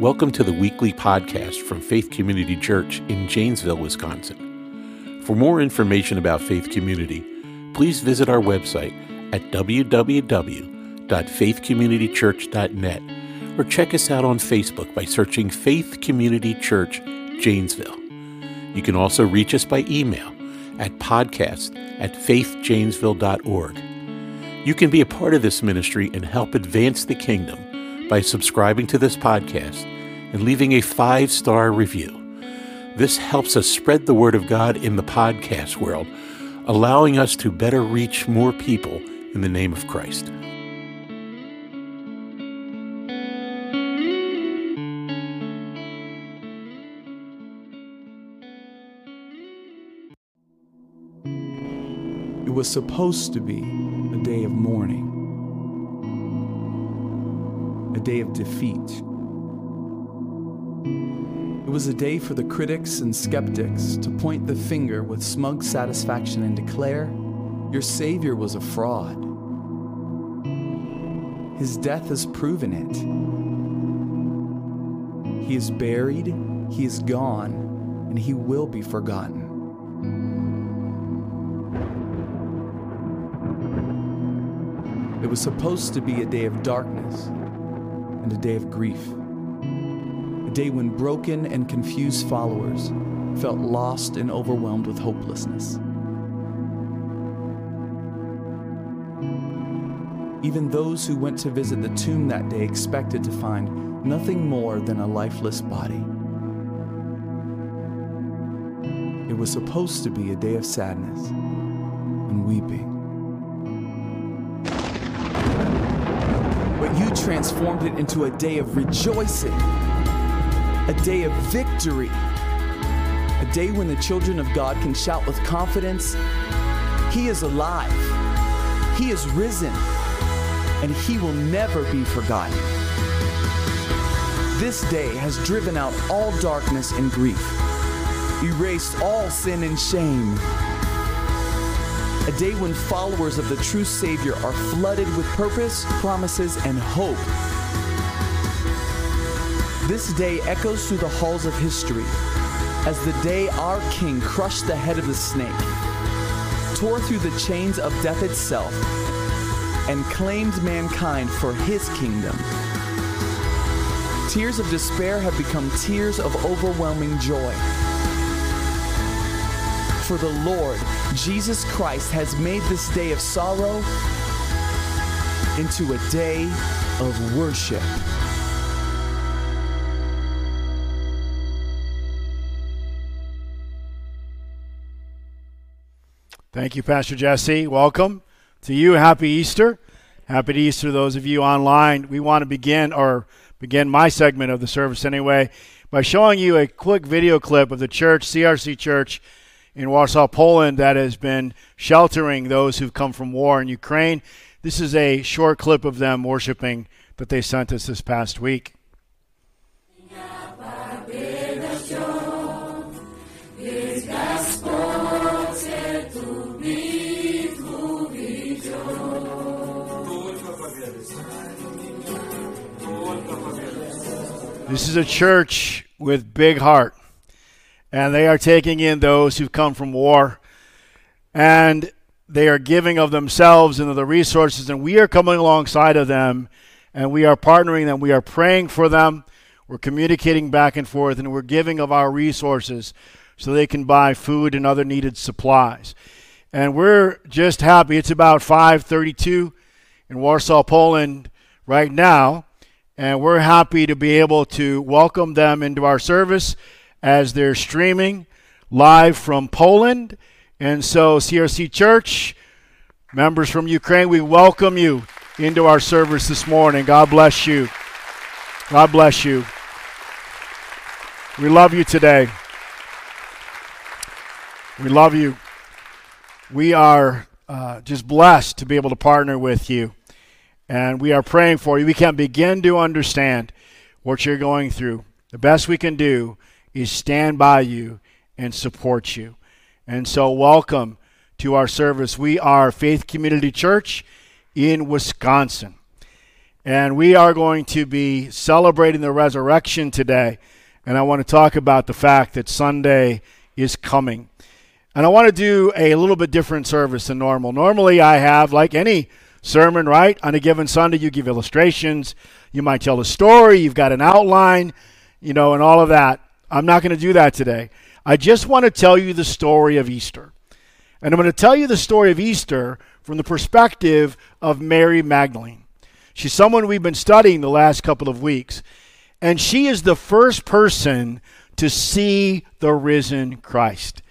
Welcome to the weekly podcast from Faith Community Church in Janesville, Wisconsin. For more information about Faith Community, please visit our website at www.faithcommunitychurch.net or check us out on Facebook by searching Faith Community Church Janesville. You can also reach us by email at podcast at faithjanesville.org. You can be a part of this ministry and help advance the kingdom by subscribing to this podcast and leaving a five star review. This helps us spread the word of God in the podcast world, allowing us to better reach more people in the name of Christ. It was supposed to be a day of mourning, a day of defeat. It was a day for the critics and skeptics to point the finger with smug satisfaction and declare, Your Savior was a fraud. His death has proven it. He is buried, he is gone, and he will be forgotten. It was supposed to be a day of darkness and a day of grief. A day when broken and confused followers felt lost and overwhelmed with hopelessness. Even those who went to visit the tomb that day expected to find nothing more than a lifeless body. It was supposed to be a day of sadness and weeping. But you transformed it into a day of rejoicing, a day of victory, a day when the children of God can shout with confidence, He is alive, He is risen, and He will never be forgotten. This day has driven out all darkness and grief, erased all sin and shame a day when followers of the true Savior are flooded with purpose, promises, and hope. This day echoes through the halls of history as the day our King crushed the head of the snake, tore through the chains of death itself, and claimed mankind for his kingdom. Tears of despair have become tears of overwhelming joy for the Lord Jesus Christ has made this day of sorrow into a day of worship. Thank you, Pastor Jesse. Welcome to you. Happy Easter. Happy Easter those of you online. We want to begin or begin my segment of the service anyway by showing you a quick video clip of the church, CRC Church in Warsaw, Poland, that has been sheltering those who've come from war in Ukraine. This is a short clip of them worshiping that they sent us this past week. This is a church with big heart and they are taking in those who've come from war, and they are giving of themselves and of the resources, and we are coming alongside of them, and we are partnering them. We are praying for them. We're communicating back and forth, and we're giving of our resources so they can buy food and other needed supplies. And we're just happy. It's about 5:32 in Warsaw, Poland, right now, and we're happy to be able to welcome them into our service as they're streaming live from Poland. And so, CRC Church, members from Ukraine, we welcome you into our service this morning. God bless you. God bless you. We love you today. We love you. We are uh, just blessed to be able to partner with you. And we are praying for you. We can't begin to understand what you're going through. The best we can do is stand by you and support you. And so, welcome to our service. We are Faith Community Church in Wisconsin. And we are going to be celebrating the resurrection today. And I want to talk about the fact that Sunday is coming. And I want to do a little bit different service than normal. Normally, I have, like any sermon, right? On a given Sunday, you give illustrations, you might tell a story, you've got an outline, you know, and all of that. I'm not going to do that today. I just want to tell you the story of Easter. And I'm going to tell you the story of Easter from the perspective of Mary Magdalene. She's someone we've been studying the last couple of weeks. And she is the first person to see the risen Christ.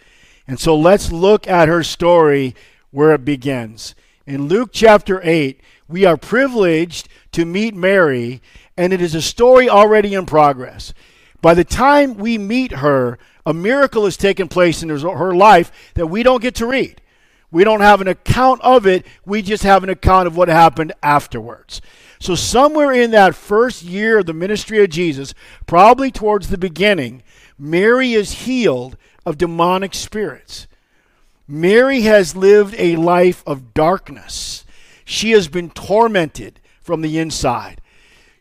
And so let's look at her story where it begins. In Luke chapter 8, we are privileged to meet Mary, and it is a story already in progress. By the time we meet her, a miracle has taken place in her life that we don't get to read. We don't have an account of it, we just have an account of what happened afterwards. So, somewhere in that first year of the ministry of Jesus, probably towards the beginning, Mary is healed of demonic spirits. Mary has lived a life of darkness. She has been tormented from the inside.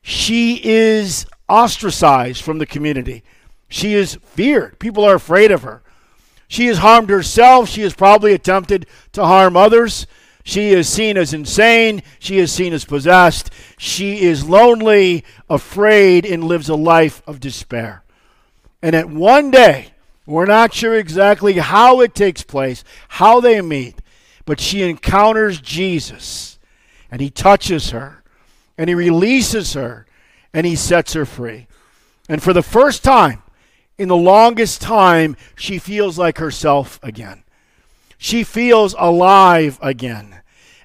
She is ostracized from the community. She is feared. People are afraid of her. She has harmed herself. She has probably attempted to harm others. She is seen as insane. She is seen as possessed. She is lonely, afraid, and lives a life of despair. And at one day, we're not sure exactly how it takes place, how they meet, but she encounters Jesus and he touches her and he releases her and he sets her free. And for the first time, in the longest time, she feels like herself again. She feels alive again.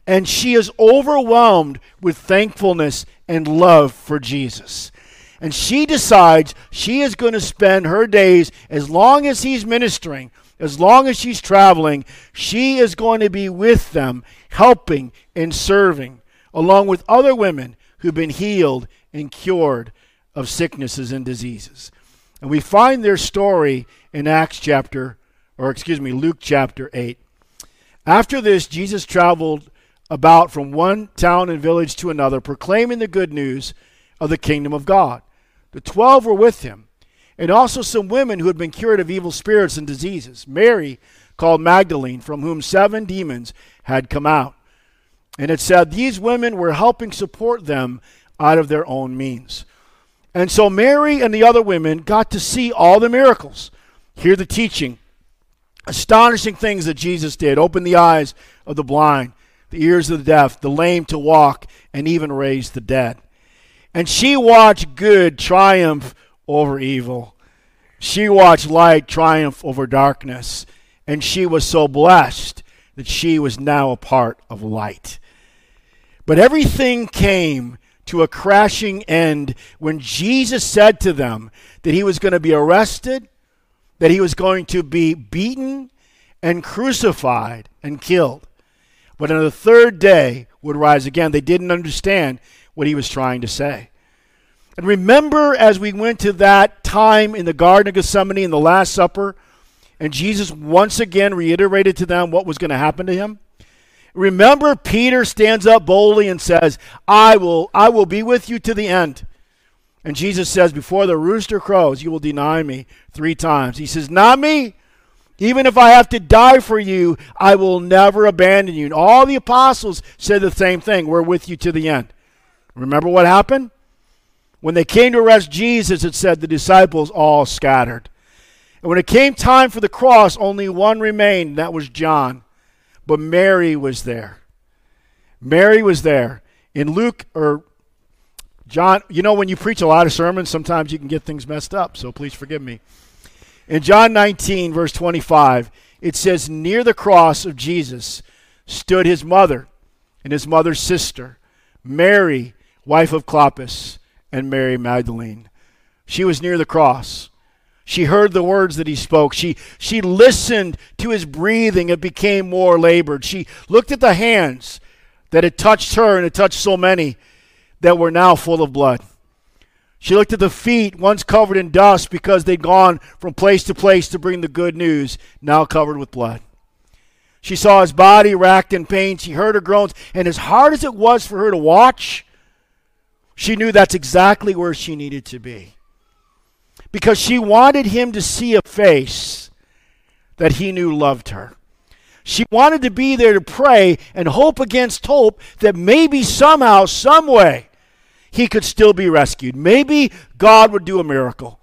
And she is overwhelmed with thankfulness and love for Jesus. And she decides she is going to spend her days, as long as he's ministering, as long as she's traveling, she is going to be with them, helping and serving, along with other women who've been healed and cured of sicknesses and diseases. And we find their story in Acts chapter, or excuse me, Luke chapter 8. After this, Jesus traveled about from one town and village to another, proclaiming the good news of the kingdom of God. The twelve were with him, and also some women who had been cured of evil spirits and diseases. Mary, called Magdalene, from whom seven demons had come out. And it said these women were helping support them out of their own means. And so Mary and the other women got to see all the miracles, hear the teaching, astonishing things that Jesus did open the eyes of the blind, the ears of the deaf, the lame to walk, and even raise the dead. And she watched good triumph over evil. She watched light triumph over darkness. And she was so blessed that she was now a part of light. But everything came to a crashing end when Jesus said to them that he was going to be arrested, that he was going to be beaten and crucified and killed. But on the third day would rise again. They didn't understand what he was trying to say. And remember, as we went to that time in the Garden of Gethsemane in the Last Supper, and Jesus once again reiterated to them what was going to happen to him? Remember, Peter stands up boldly and says, I will, I will be with you to the end. And Jesus says, Before the rooster crows, you will deny me three times. He says, Not me. Even if I have to die for you, I will never abandon you. And all the apostles said the same thing. We're with you to the end. Remember what happened? When they came to arrest Jesus, it said the disciples all scattered. And when it came time for the cross, only one remained, and that was John. But Mary was there. Mary was there. In Luke or John, you know, when you preach a lot of sermons, sometimes you can get things messed up, so please forgive me. In John 19, verse 25, it says, Near the cross of Jesus stood his mother and his mother's sister, Mary, wife of Clopas, and Mary Magdalene. She was near the cross. She heard the words that he spoke. She, she listened to his breathing. It became more labored. She looked at the hands that had touched her and had touched so many that were now full of blood. She looked at the feet, once covered in dust because they'd gone from place to place to bring the good news, now covered with blood. She saw his body racked in pain. She heard her groans. And as hard as it was for her to watch, she knew that's exactly where she needed to be. Because she wanted him to see a face that he knew loved her. She wanted to be there to pray and hope against hope that maybe somehow, some way, he could still be rescued. Maybe God would do a miracle.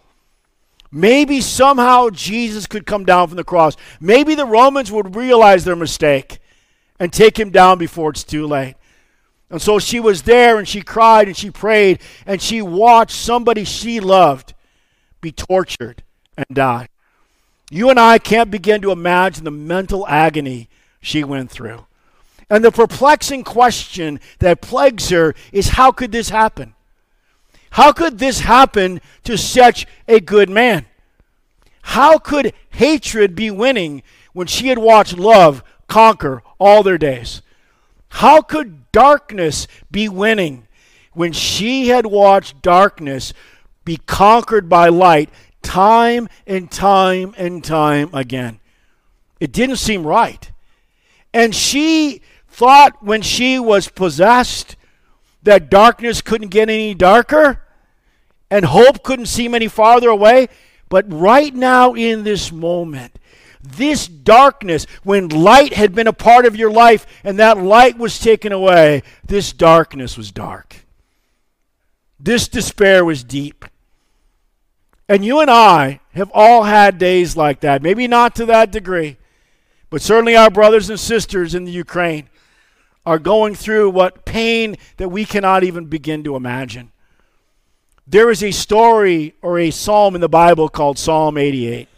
Maybe somehow Jesus could come down from the cross. Maybe the Romans would realize their mistake and take him down before it's too late. And so she was there and she cried and she prayed and she watched somebody she loved be tortured and die. You and I can't begin to imagine the mental agony she went through. And the perplexing question that plagues her is how could this happen? How could this happen to such a good man? How could hatred be winning when she had watched love conquer all their days? How could darkness be winning when she had watched darkness be conquered by light time and time and time again. It didn't seem right. And she thought when she was possessed that darkness couldn't get any darker and hope couldn't seem any farther away. But right now, in this moment, this darkness, when light had been a part of your life and that light was taken away, this darkness was dark. This despair was deep. And you and I have all had days like that. Maybe not to that degree, but certainly our brothers and sisters in the Ukraine are going through what pain that we cannot even begin to imagine. There is a story or a psalm in the Bible called Psalm 88.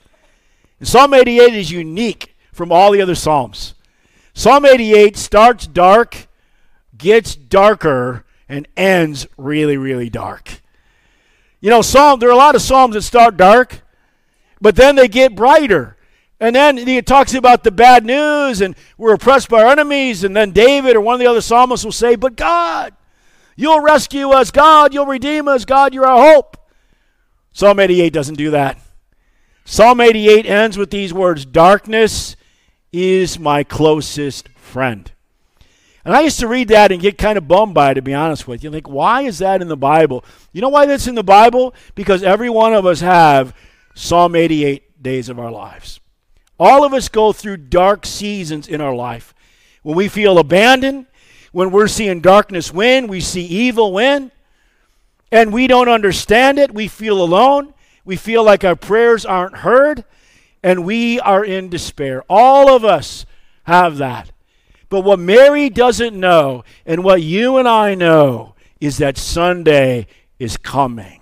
And Psalm 88 is unique from all the other psalms. Psalm 88 starts dark, gets darker, and ends really, really dark. You know, Psalm, there are a lot of Psalms that start dark, but then they get brighter. And then he talks about the bad news and we're oppressed by our enemies. And then David or one of the other psalmists will say, But God, you'll rescue us. God, you'll redeem us. God, you're our hope. Psalm 88 doesn't do that. Psalm 88 ends with these words Darkness is my closest friend. And I used to read that and get kind of bummed by it, to be honest with you. Like, why is that in the Bible? You know why that's in the Bible? Because every one of us have Psalm 88 days of our lives. All of us go through dark seasons in our life. When we feel abandoned, when we're seeing darkness win, we see evil win, and we don't understand it, we feel alone, we feel like our prayers aren't heard, and we are in despair. All of us have that. But what Mary doesn't know, and what you and I know, is that Sunday is coming.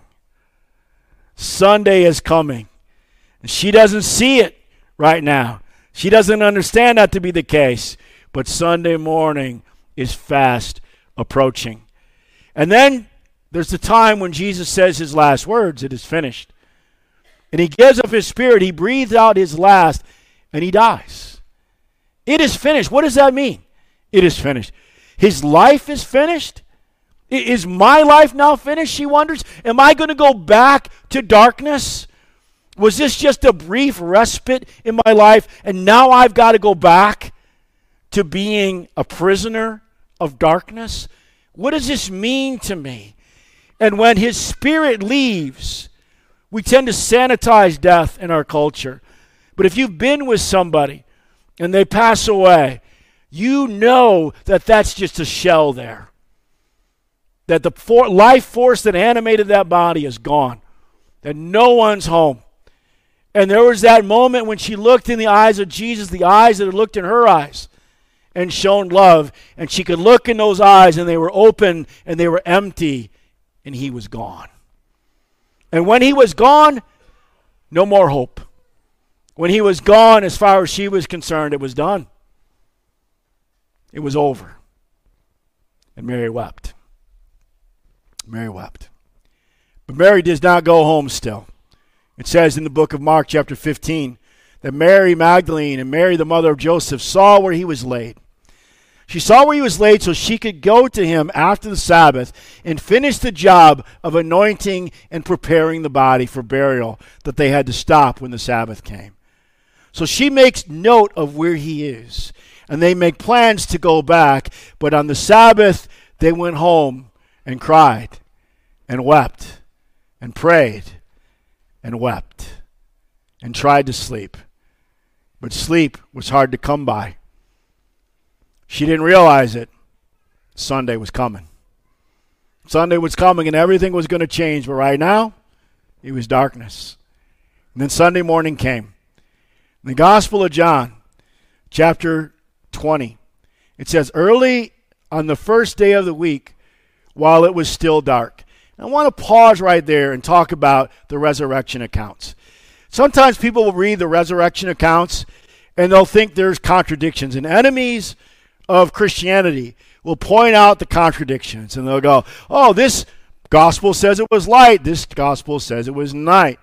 Sunday is coming. And She doesn't see it right now. She doesn't understand that to be the case. But Sunday morning is fast approaching. And then there's the time when Jesus says his last words it is finished. And he gives up his spirit, he breathes out his last, and he dies. It is finished. What does that mean? It is finished. His life is finished. Is my life now finished? She wonders. Am I going to go back to darkness? Was this just a brief respite in my life and now I've got to go back to being a prisoner of darkness? What does this mean to me? And when his spirit leaves, we tend to sanitize death in our culture. But if you've been with somebody and they pass away, you know that that's just a shell there. That the for- life force that animated that body is gone. That no one's home. And there was that moment when she looked in the eyes of Jesus, the eyes that had looked in her eyes and shown love. And she could look in those eyes and they were open and they were empty and he was gone. And when he was gone, no more hope. When he was gone, as far as she was concerned, it was done. It was over. And Mary wept. Mary wept. But Mary does not go home still. It says in the book of Mark, chapter 15, that Mary Magdalene and Mary, the mother of Joseph, saw where he was laid. She saw where he was laid so she could go to him after the Sabbath and finish the job of anointing and preparing the body for burial that they had to stop when the Sabbath came. So she makes note of where he is. And they make plans to go back. But on the Sabbath, they went home and cried. and wept and prayed and wept and tried to sleep. But sleep was hard to come by. She didn't realize it. Sunday was coming. Sunday was coming and everything was going to change, but right now, it was darkness. And then Sunday morning came. In the Gospel of John, chapter 20, it says, Early on the first day of the week, while it was still dark. I want to pause right there and talk about the resurrection accounts. Sometimes people will read the resurrection accounts and they'll think there's contradictions, and enemies of Christianity will point out the contradictions and they'll go, oh, this gospel says it was light, this gospel says it was night.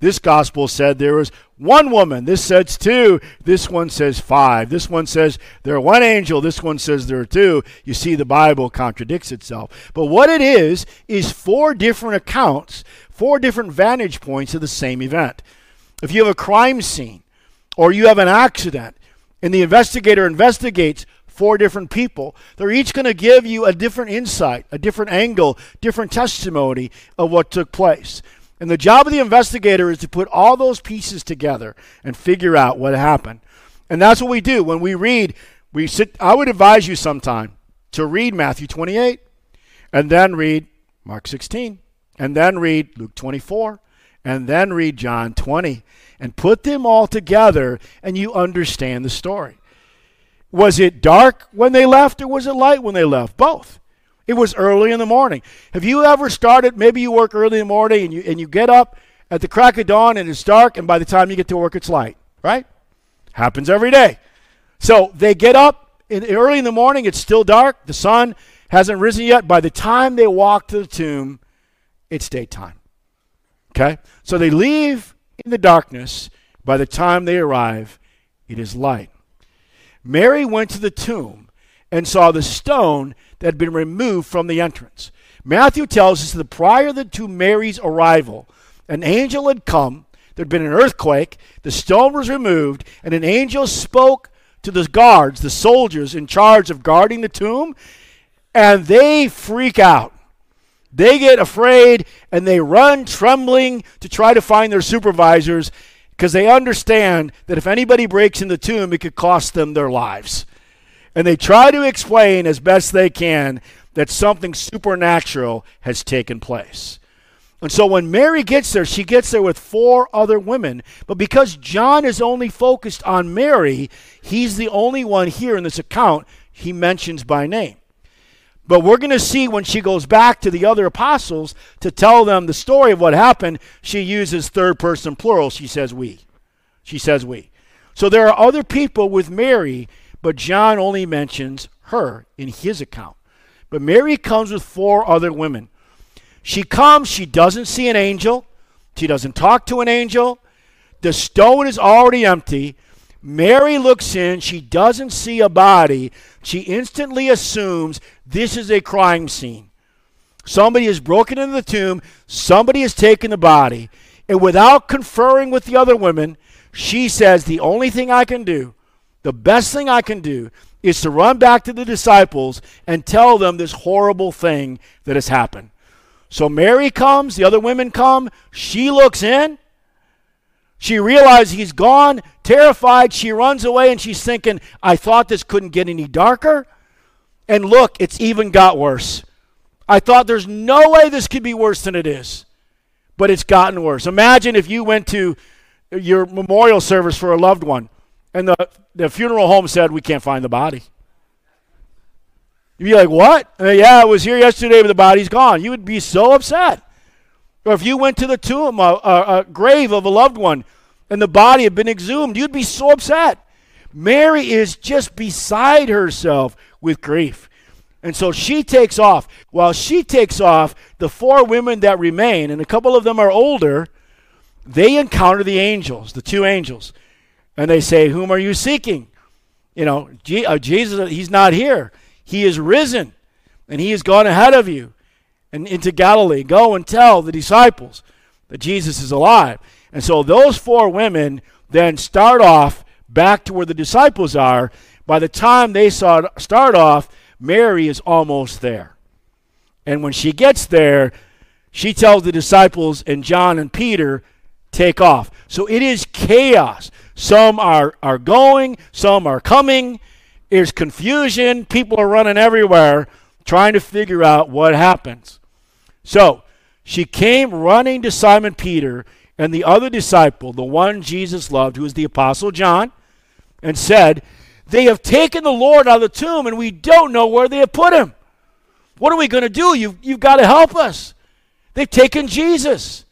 This gospel said there was one woman. This says two. This one says five. This one says there are one angel. This one says there are two. You see, the Bible contradicts itself. But what it is, is four different accounts, four different vantage points of the same event. If you have a crime scene or you have an accident and the investigator investigates four different people. They're each going to give you a different insight, a different angle, different testimony of what took place. And the job of the investigator is to put all those pieces together and figure out what happened. And that's what we do when we read. We sit I would advise you sometime to read Matthew 28 and then read Mark 16 and then read Luke 24 and then read John 20 and put them all together and you understand the story. Was it dark when they left or was it light when they left? Both. It was early in the morning. Have you ever started, maybe you work early in the morning and you, and you get up at the crack of dawn and it's dark, and by the time you get to work, it's light, right? Happens every day. So they get up in, early in the morning, it's still dark, the sun hasn't risen yet. By the time they walk to the tomb, it's daytime. Okay? So they leave in the darkness. By the time they arrive, it is light. Mary went to the tomb and saw the stone that had been removed from the entrance. Matthew tells us that prior to Mary's arrival, an angel had come, there'd been an earthquake, the stone was removed, and an angel spoke to the guards, the soldiers in charge of guarding the tomb, and they freak out. They get afraid and they run trembling to try to find their supervisors because they understand that if anybody breaks in the tomb, it could cost them their lives. And they try to explain as best they can that something supernatural has taken place. And so when Mary gets there, she gets there with four other women. But because John is only focused on Mary, he's the only one here in this account he mentions by name. But we're going to see when she goes back to the other apostles to tell them the story of what happened, she uses third person plural. She says we. She says we. So there are other people with Mary, but John only mentions her in his account. But Mary comes with four other women. She comes, she doesn't see an angel, she doesn't talk to an angel. The stone is already empty. Mary looks in, she doesn't see a body. She instantly assumes this is a crime scene. Somebody has broken into the tomb, somebody has taken the body, and without conferring with the other women, she says, The only thing I can do, the best thing I can do, is to run back to the disciples and tell them this horrible thing that has happened. So Mary comes, the other women come, she looks in, she realizes he's gone, terrified. She runs away and she's thinking, I thought this couldn't get any darker. And look, it's even got worse. I thought there's no way this could be worse than it is, but it's gotten worse. Imagine if you went to your memorial service for a loved one and the, the funeral home said, We can't find the body. You'd be like, What? Yeah, I was here yesterday, but the body's gone. You would be so upset. Or if you went to the tomb, a, a, a grave of a loved one, and the body had been exhumed, you'd be so upset. Mary is just beside herself with grief. And so she takes off. While she takes off, the four women that remain, and a couple of them are older, they encounter the angels, the two angels. And they say, Whom are you seeking? You know, uh, Jesus, he's not here. He is risen, and he has gone ahead of you and into Galilee. Go and tell the disciples that Jesus is alive. And so those four women then start off back to where the disciples are. By the time they start off, Mary is almost there. And when she gets there, she tells the disciples and John and Peter, take off. So it is chaos. Some are, are going, some are coming. There's confusion. People are running everywhere trying to figure out what happens. So she came running to Simon Peter and the other disciple, the one Jesus loved, who was the Apostle John, and said, They have taken the Lord out of the tomb, and we don't know where they have put him. What are we going to do? You've, you've got to help us. They've taken Jesus.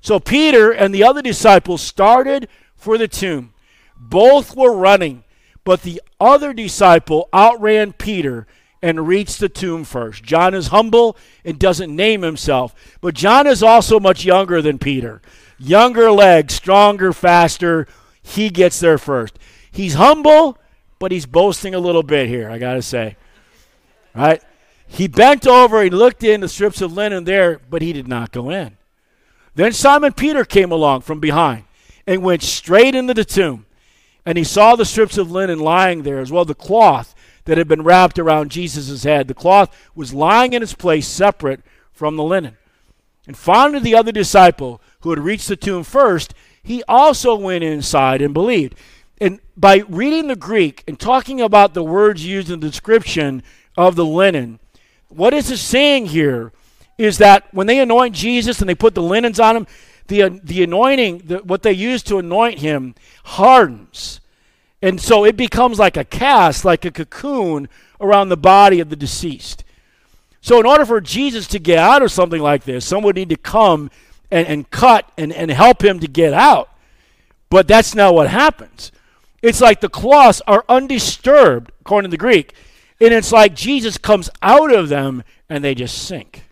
So Peter and the other disciple started for the tomb. Both were running, but the other disciple outran Peter and reached the tomb first. John is humble and doesn't name himself, but John is also much younger than Peter. Younger legs, stronger, faster. He gets there first. He's humble, but he's boasting a little bit here, I got to say. Right? He bent over, he looked in the strips of linen there, but he did not go in. Then Simon Peter came along from behind and went straight into the tomb. And he saw the strips of linen lying there, as well the cloth that had been wrapped around Jesus' head. The cloth was lying in its place separate from the linen. And finding the other disciple who had reached the tomb first, he also went inside and believed. And by reading the Greek and talking about the words used in the description of the linen, what is it saying here is that when they anoint Jesus and they put the linens on him, the, the anointing, the, what they use to anoint him, hardens. And so it becomes like a cast, like a cocoon around the body of the deceased. So, in order for Jesus to get out of something like this, someone would need to come and, and cut and, and help him to get out. But that's not what happens. It's like the cloths are undisturbed, according to the Greek. And it's like Jesus comes out of them and they just sink.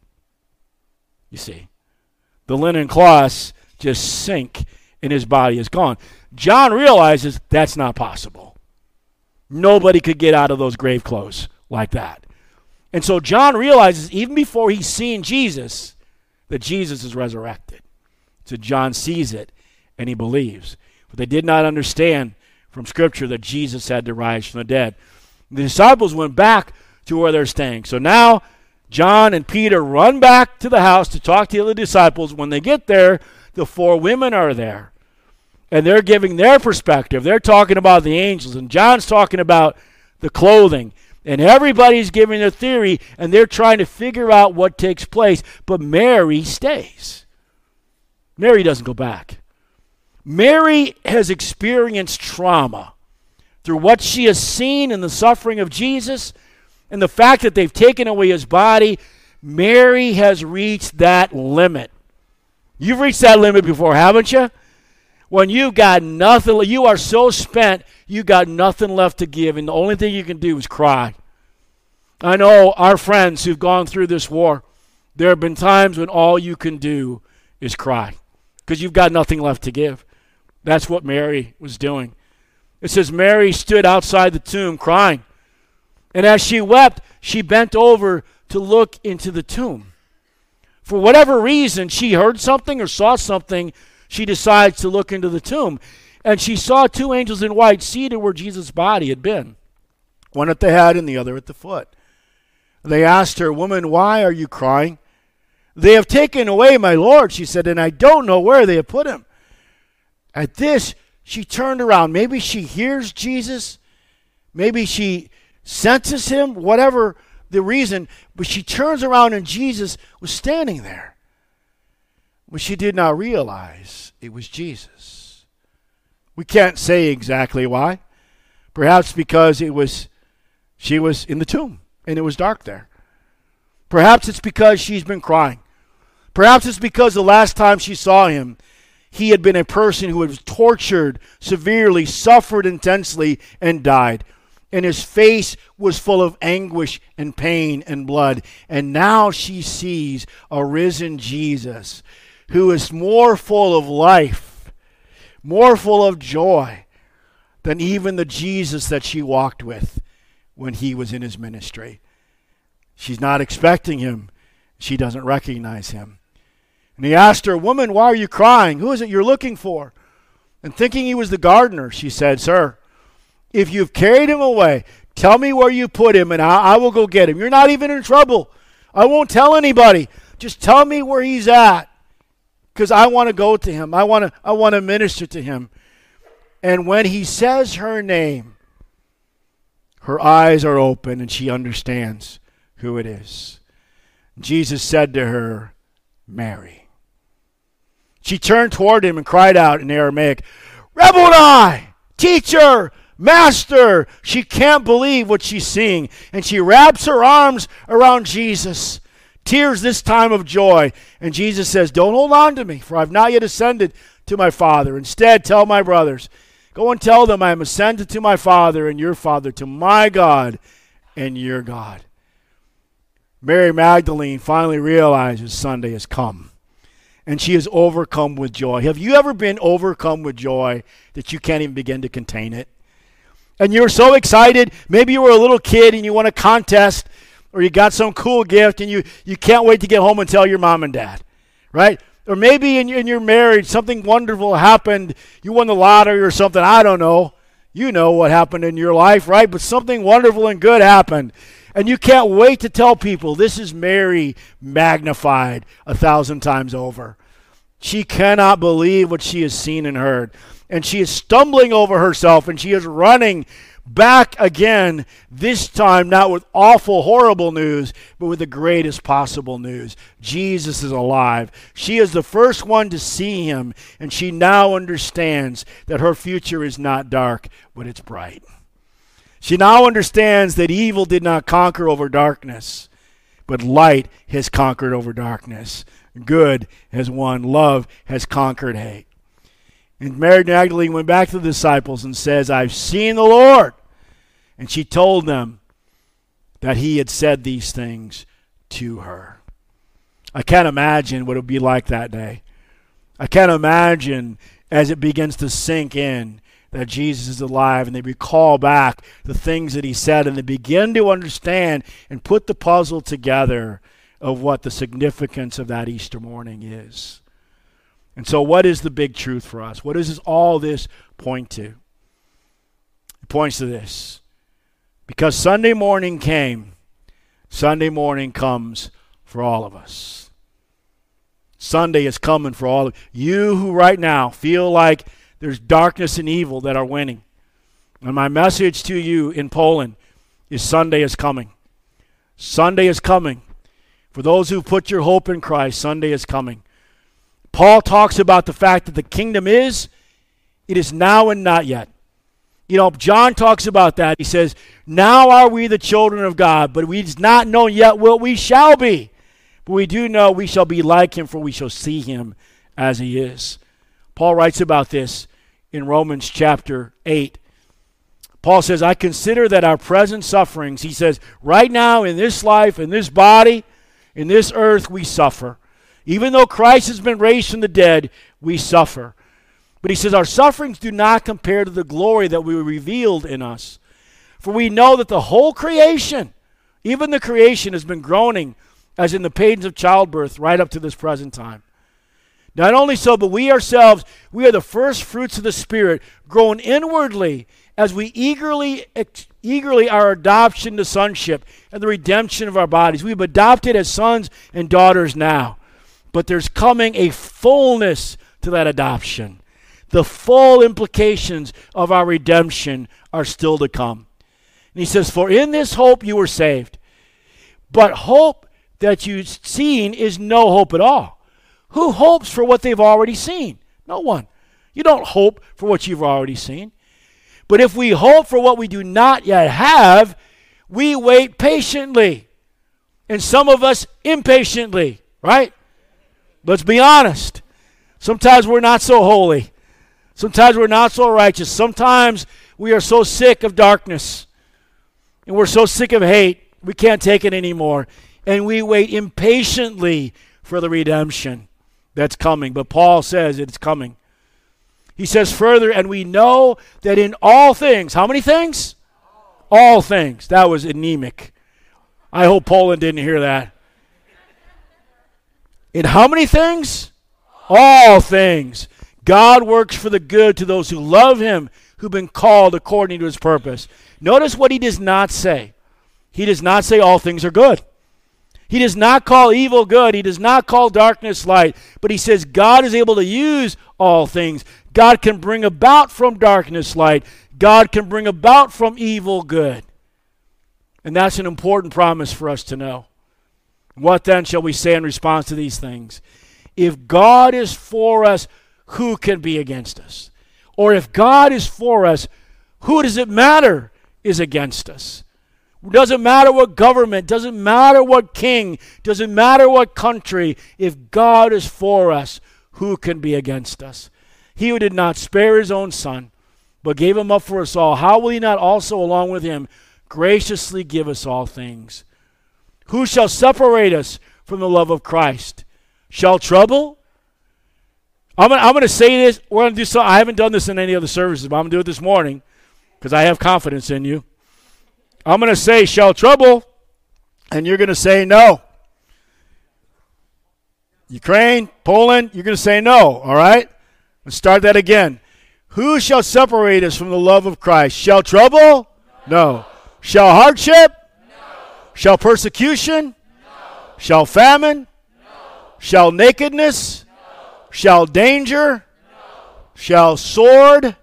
You see, the linen cloths just sink and his body is gone. John realizes that's not possible. Nobody could get out of those grave clothes like that. And so John realizes, even before he's seen Jesus, that Jesus is resurrected. So John sees it and he believes. But they did not understand from Scripture that Jesus had to rise from the dead. The disciples went back to where they're staying. So now John and Peter run back to the house to talk to the disciples. When they get there, the four women are there. And they're giving their perspective. They're talking about the angels. And John's talking about the clothing. And everybody's giving their theory. And they're trying to figure out what takes place. But Mary stays. Mary doesn't go back. Mary has experienced trauma through what she has seen in the suffering of Jesus and the fact that they've taken away his body, Mary has reached that limit. You've reached that limit before, haven't you? When you've got nothing, you are so spent, you got nothing left to give, and the only thing you can do is cry. I know our friends who've gone through this war, there have been times when all you can do is cry because you've got nothing left to give. That's what Mary was doing. It says Mary stood outside the tomb crying. And as she wept, she bent over to look into the tomb. For whatever reason, she heard something or saw something, she decides to look into the tomb. And she saw two angels in white seated where Jesus' body had been, one at the head and the other at the foot. They asked her, Woman, why are you crying? They have taken away my Lord, she said, and I don't know where they have put him. At this, she turned around. Maybe she hears Jesus. Maybe she senses him, whatever the reason, but she turns around and Jesus was standing there. But she did not realize it was Jesus. We can't say exactly why. Perhaps because it was she was in the tomb and it was dark there. Perhaps it's because she's been crying. Perhaps it's because the last time she saw him, he had been a person who was tortured severely, suffered intensely, and died and his face was full of anguish and pain and blood. And now she sees a risen Jesus who is more full of life, more full of joy than even the Jesus that she walked with when he was in his ministry. She's not expecting him, she doesn't recognize him. And he asked her, Woman, why are you crying? Who is it you're looking for? And thinking he was the gardener, she said, Sir, if you've carried him away, tell me where you put him and I, I will go get him. You're not even in trouble. I won't tell anybody. Just tell me where he's at because I want to go to him. I want to I want to minister to him. And when he says her name, her eyes are open and she understands who it is. Jesus said to her, Mary. She turned toward him and cried out in Aramaic, Rabboni, teacher, master. She can't believe what she's seeing. And she wraps her arms around Jesus, tears this time of joy. And Jesus says, Don't hold on to me, for I've not yet ascended to my Father. Instead, tell my brothers, Go and tell them I am ascended to my Father and your Father, to my God and your God. Mary Magdalene finally realizes Sunday has come and she is overcome with joy. Have you ever been overcome with joy that you can't even begin to contain it? And you're so excited. Maybe you were a little kid and you won a contest or you got some cool gift and you, you can't wait to get home and tell your mom and dad, right? Or maybe in, in your marriage something wonderful happened. You won the lottery or something. I don't know. You know what happened in your life, right? But something wonderful and good happened. And you can't wait to tell people this is Mary magnified a thousand times over. She cannot believe what she has seen and heard. And she is stumbling over herself and she is running back again, this time not with awful, horrible news, but with the greatest possible news. Jesus is alive. She is the first one to see him, and she now understands that her future is not dark, but it's bright. She now understands that evil did not conquer over darkness, but light has conquered over darkness. Good has won. Love has conquered hate. And Mary Magdalene went back to the disciples and says, I've seen the Lord. And she told them that he had said these things to her. I can't imagine what it would be like that day. I can't imagine as it begins to sink in that Jesus is alive and they recall back the things that he said and they begin to understand and put the puzzle together of what the significance of that Easter morning is. And so, what is the big truth for us? What does all this point to? It points to this. Because Sunday morning came, Sunday morning comes for all of us. Sunday is coming for all of you who right now feel like there's darkness and evil that are winning. And my message to you in Poland is Sunday is coming. Sunday is coming. For those who put your hope in Christ, Sunday is coming. Paul talks about the fact that the kingdom is, it is now and not yet. You know, John talks about that. He says, Now are we the children of God, but we do not know yet what we shall be. But we do know we shall be like him, for we shall see him as he is. Paul writes about this in Romans chapter 8. Paul says, I consider that our present sufferings, he says, right now in this life, in this body, in this earth, we suffer. Even though Christ has been raised from the dead, we suffer. But he says, Our sufferings do not compare to the glory that will be revealed in us. For we know that the whole creation, even the creation, has been groaning as in the pains of childbirth right up to this present time. Not only so, but we ourselves, we are the first fruits of the Spirit, groan inwardly as we eagerly, eagerly our adoption to sonship and the redemption of our bodies. We've adopted as sons and daughters now. But there's coming a fullness to that adoption. The full implications of our redemption are still to come. And he says, For in this hope you were saved. But hope that you've seen is no hope at all. Who hopes for what they've already seen? No one. You don't hope for what you've already seen. But if we hope for what we do not yet have, we wait patiently. And some of us impatiently, right? Let's be honest. Sometimes we're not so holy. Sometimes we're not so righteous. Sometimes we are so sick of darkness. And we're so sick of hate, we can't take it anymore. And we wait impatiently for the redemption that's coming. But Paul says it's coming. He says further, and we know that in all things, how many things? All things. That was anemic. I hope Poland didn't hear that. In how many things? All things. God works for the good to those who love him, who've been called according to his purpose. Notice what he does not say. He does not say all things are good. He does not call evil good. He does not call darkness light. But he says God is able to use all things. God can bring about from darkness light. God can bring about from evil good. And that's an important promise for us to know. What then shall we say in response to these things? If God is for us, who can be against us? Or if God is for us, who does it matter is against us? Doesn't matter what government, doesn't matter what king, doesn't matter what country. If God is for us, who can be against us? He who did not spare his own son, but gave him up for us all, how will he not also, along with him, graciously give us all things? Who shall separate us from the love of Christ? Shall trouble? I'm gonna, I'm gonna say this. We're to do something. I haven't done this in any other services, but I'm to do it this morning because I have confidence in you. I'm to say, shall trouble? And you're to say no. Ukraine, Poland, you're to say no, all right? Let's start that again. Who shall separate us from the love of Christ? Shall trouble? No. Shall hardship? Shall persecution? No. Shall famine? No. Shall nakedness? No. Shall danger? Shall sword?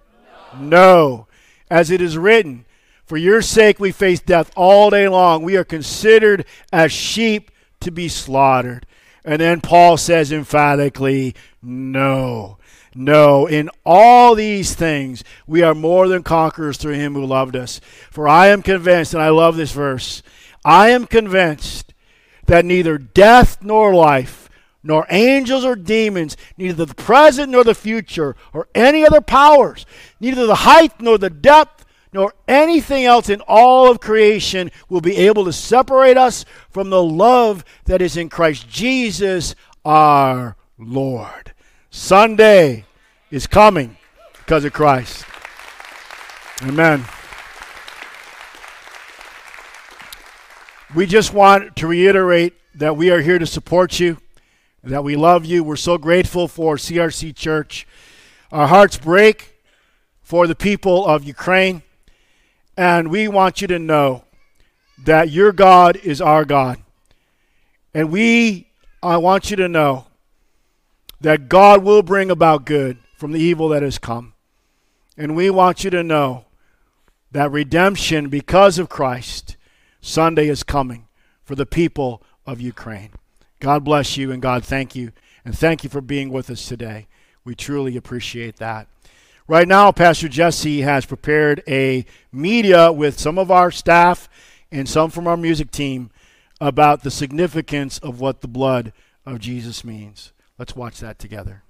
No. As it is written, for your sake we face death all day long. We are considered as sheep to be slaughtered. And then Paul says emphatically, no. No, in all these things we are more than conquerors through him who loved us. For I am convinced, and I love this verse, I am convinced that neither death nor life, nor angels or demons, neither the present nor the future, or any other powers, neither the height nor the depth, nor anything else in all of creation will be able to separate us from the love that is in Christ Jesus our Lord. Sunday is coming because of Christ. Amen. We just want to reiterate that we are here to support you, that we love you. We're so grateful for CRC Church. Our hearts break for the people of Ukraine. And we want you to know that your God is our God. And we, I want you to know that God will bring about good from the evil that has come. And we want you to know that redemption, because of Christ, Sunday is coming for the people of Ukraine. God bless you and God thank you. And thank you for being with us today. We truly appreciate that. Right now, Pastor Jesse has prepared a media with some of our staff and some from our music team about the significance of what the blood of Jesus means. Let's watch that together.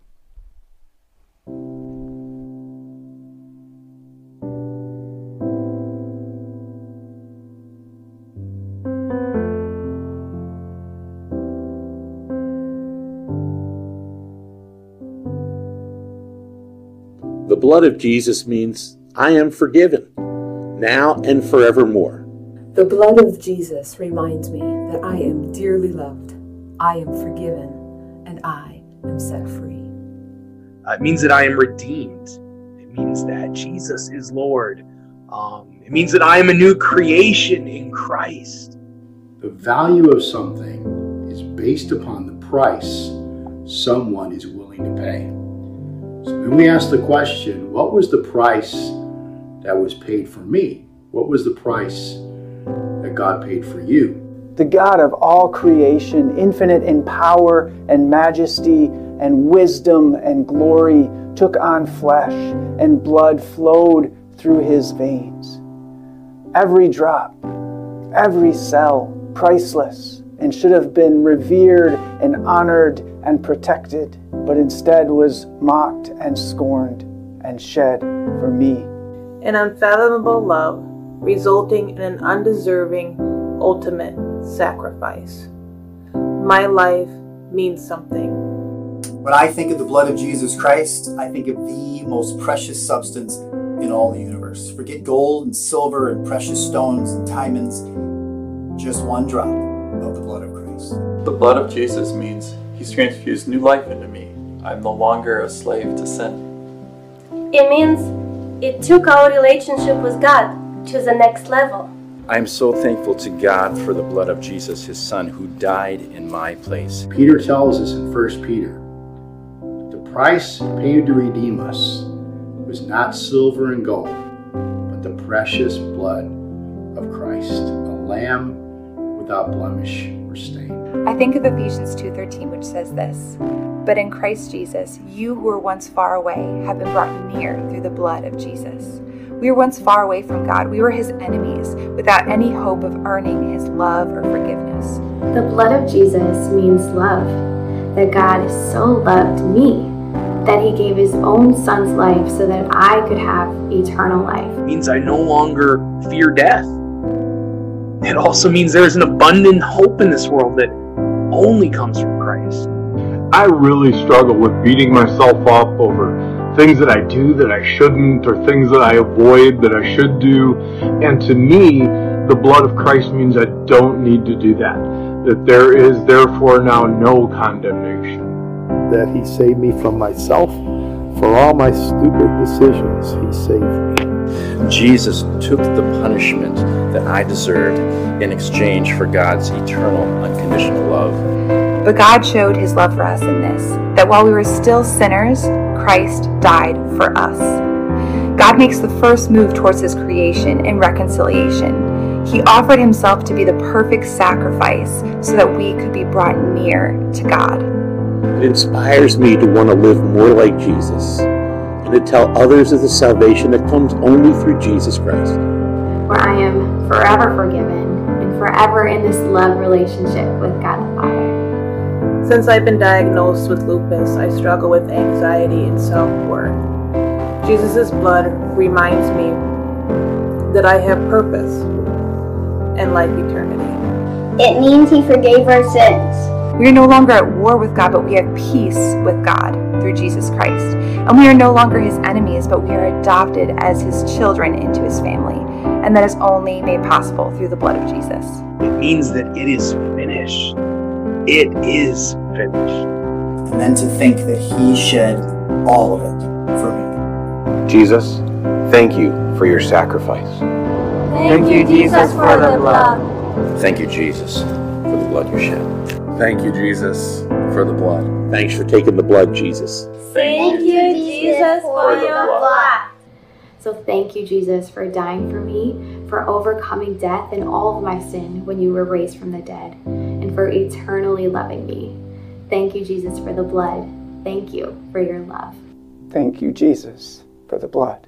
Blood of Jesus means I am forgiven, now and forevermore. The blood of Jesus reminds me that I am dearly loved, I am forgiven, and I am set free. Uh, it means that I am redeemed. It means that Jesus is Lord. Um, it means that I am a new creation in Christ. The value of something is based upon the price someone is willing to pay. So then we ask the question what was the price that was paid for me? What was the price that God paid for you? The God of all creation, infinite in power and majesty and wisdom and glory, took on flesh, and blood flowed through his veins. Every drop, every cell, priceless, and should have been revered and honored and protected but instead was mocked and scorned and shed for me. An unfathomable love resulting in an undeserving ultimate sacrifice. My life means something. When I think of the blood of Jesus Christ, I think of the most precious substance in all the universe. Forget gold and silver and precious stones and diamonds, just one drop of the blood of Christ. The blood of Jesus means He's transfused new life into me. I'm no longer a slave to sin. It means it took our relationship with God to the next level. I am so thankful to God for the blood of Jesus, his son, who died in my place. Peter tells us in 1 Peter the price paid to redeem us was not silver and gold, but the precious blood of Christ, a lamb without blemish or stain. I think of Ephesians 2:13 which says this, "But in Christ Jesus, you who were once far away have been brought near through the blood of Jesus." We were once far away from God. We were his enemies, without any hope of earning his love or forgiveness. The blood of Jesus means love. That God so loved me that he gave his own son's life so that I could have eternal life. It means I no longer fear death. It also means there's an abundant hope in this world that only comes from Christ. I really struggle with beating myself up over things that I do that I shouldn't, or things that I avoid that I should do. And to me, the blood of Christ means I don't need to do that. That there is therefore now no condemnation. That He saved me from myself. For all my stupid decisions, He saved me. Jesus took the punishment that I deserved in exchange for God's eternal, unconditional love. But God showed his love for us in this that while we were still sinners, Christ died for us. God makes the first move towards his creation in reconciliation. He offered himself to be the perfect sacrifice so that we could be brought near to God. It inspires me to want to live more like Jesus and to tell others of the salvation that comes only through Jesus Christ. Where I am forever forgiven and forever in this love relationship with God the Father. Since I've been diagnosed with lupus, I struggle with anxiety and self worth. Jesus' blood reminds me that I have purpose and life eternity. It means He forgave our sins. We are no longer at war with God, but we have peace with God through Jesus Christ. And we are no longer His enemies, but we are adopted as His children into His family. And that is only made possible through the blood of Jesus. It means that it is finished. It is finished. And then to think that He shed all of it for me. Jesus, thank you for your sacrifice. Thank, you, Jesus, for the blood. Thank you, Jesus, for the blood you shed. Thank you, Jesus, for the blood. Thanks for taking the blood, Jesus. Thank you, Jesus, for your blood. So thank you, Jesus, for dying for me, for overcoming death and all of my sin when you were raised from the dead, for eternally loving me. Thank you, Jesus, for the blood. Thank you for your love. Thank you, Jesus, for the blood.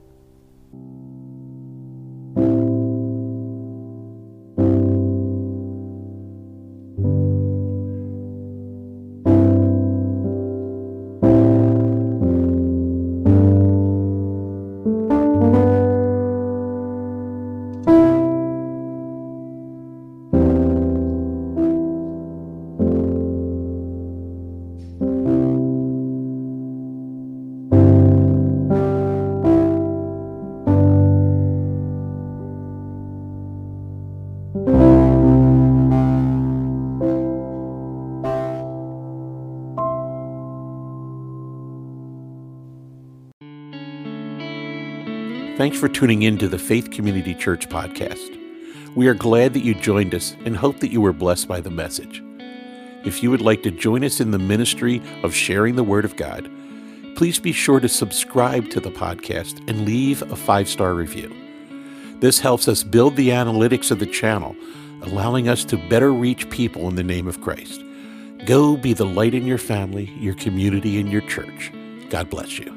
Thanks for tuning in to the Faith Community Church podcast. We are glad that you joined us and hope that you were blessed by the message. If you would like to join us in the ministry of sharing the Word of God, please be sure to subscribe to the podcast and leave a five star review. This helps us build the analytics of the channel, allowing us to better reach people in the name of Christ. Go be the light in your family, your community, and your church. God bless you.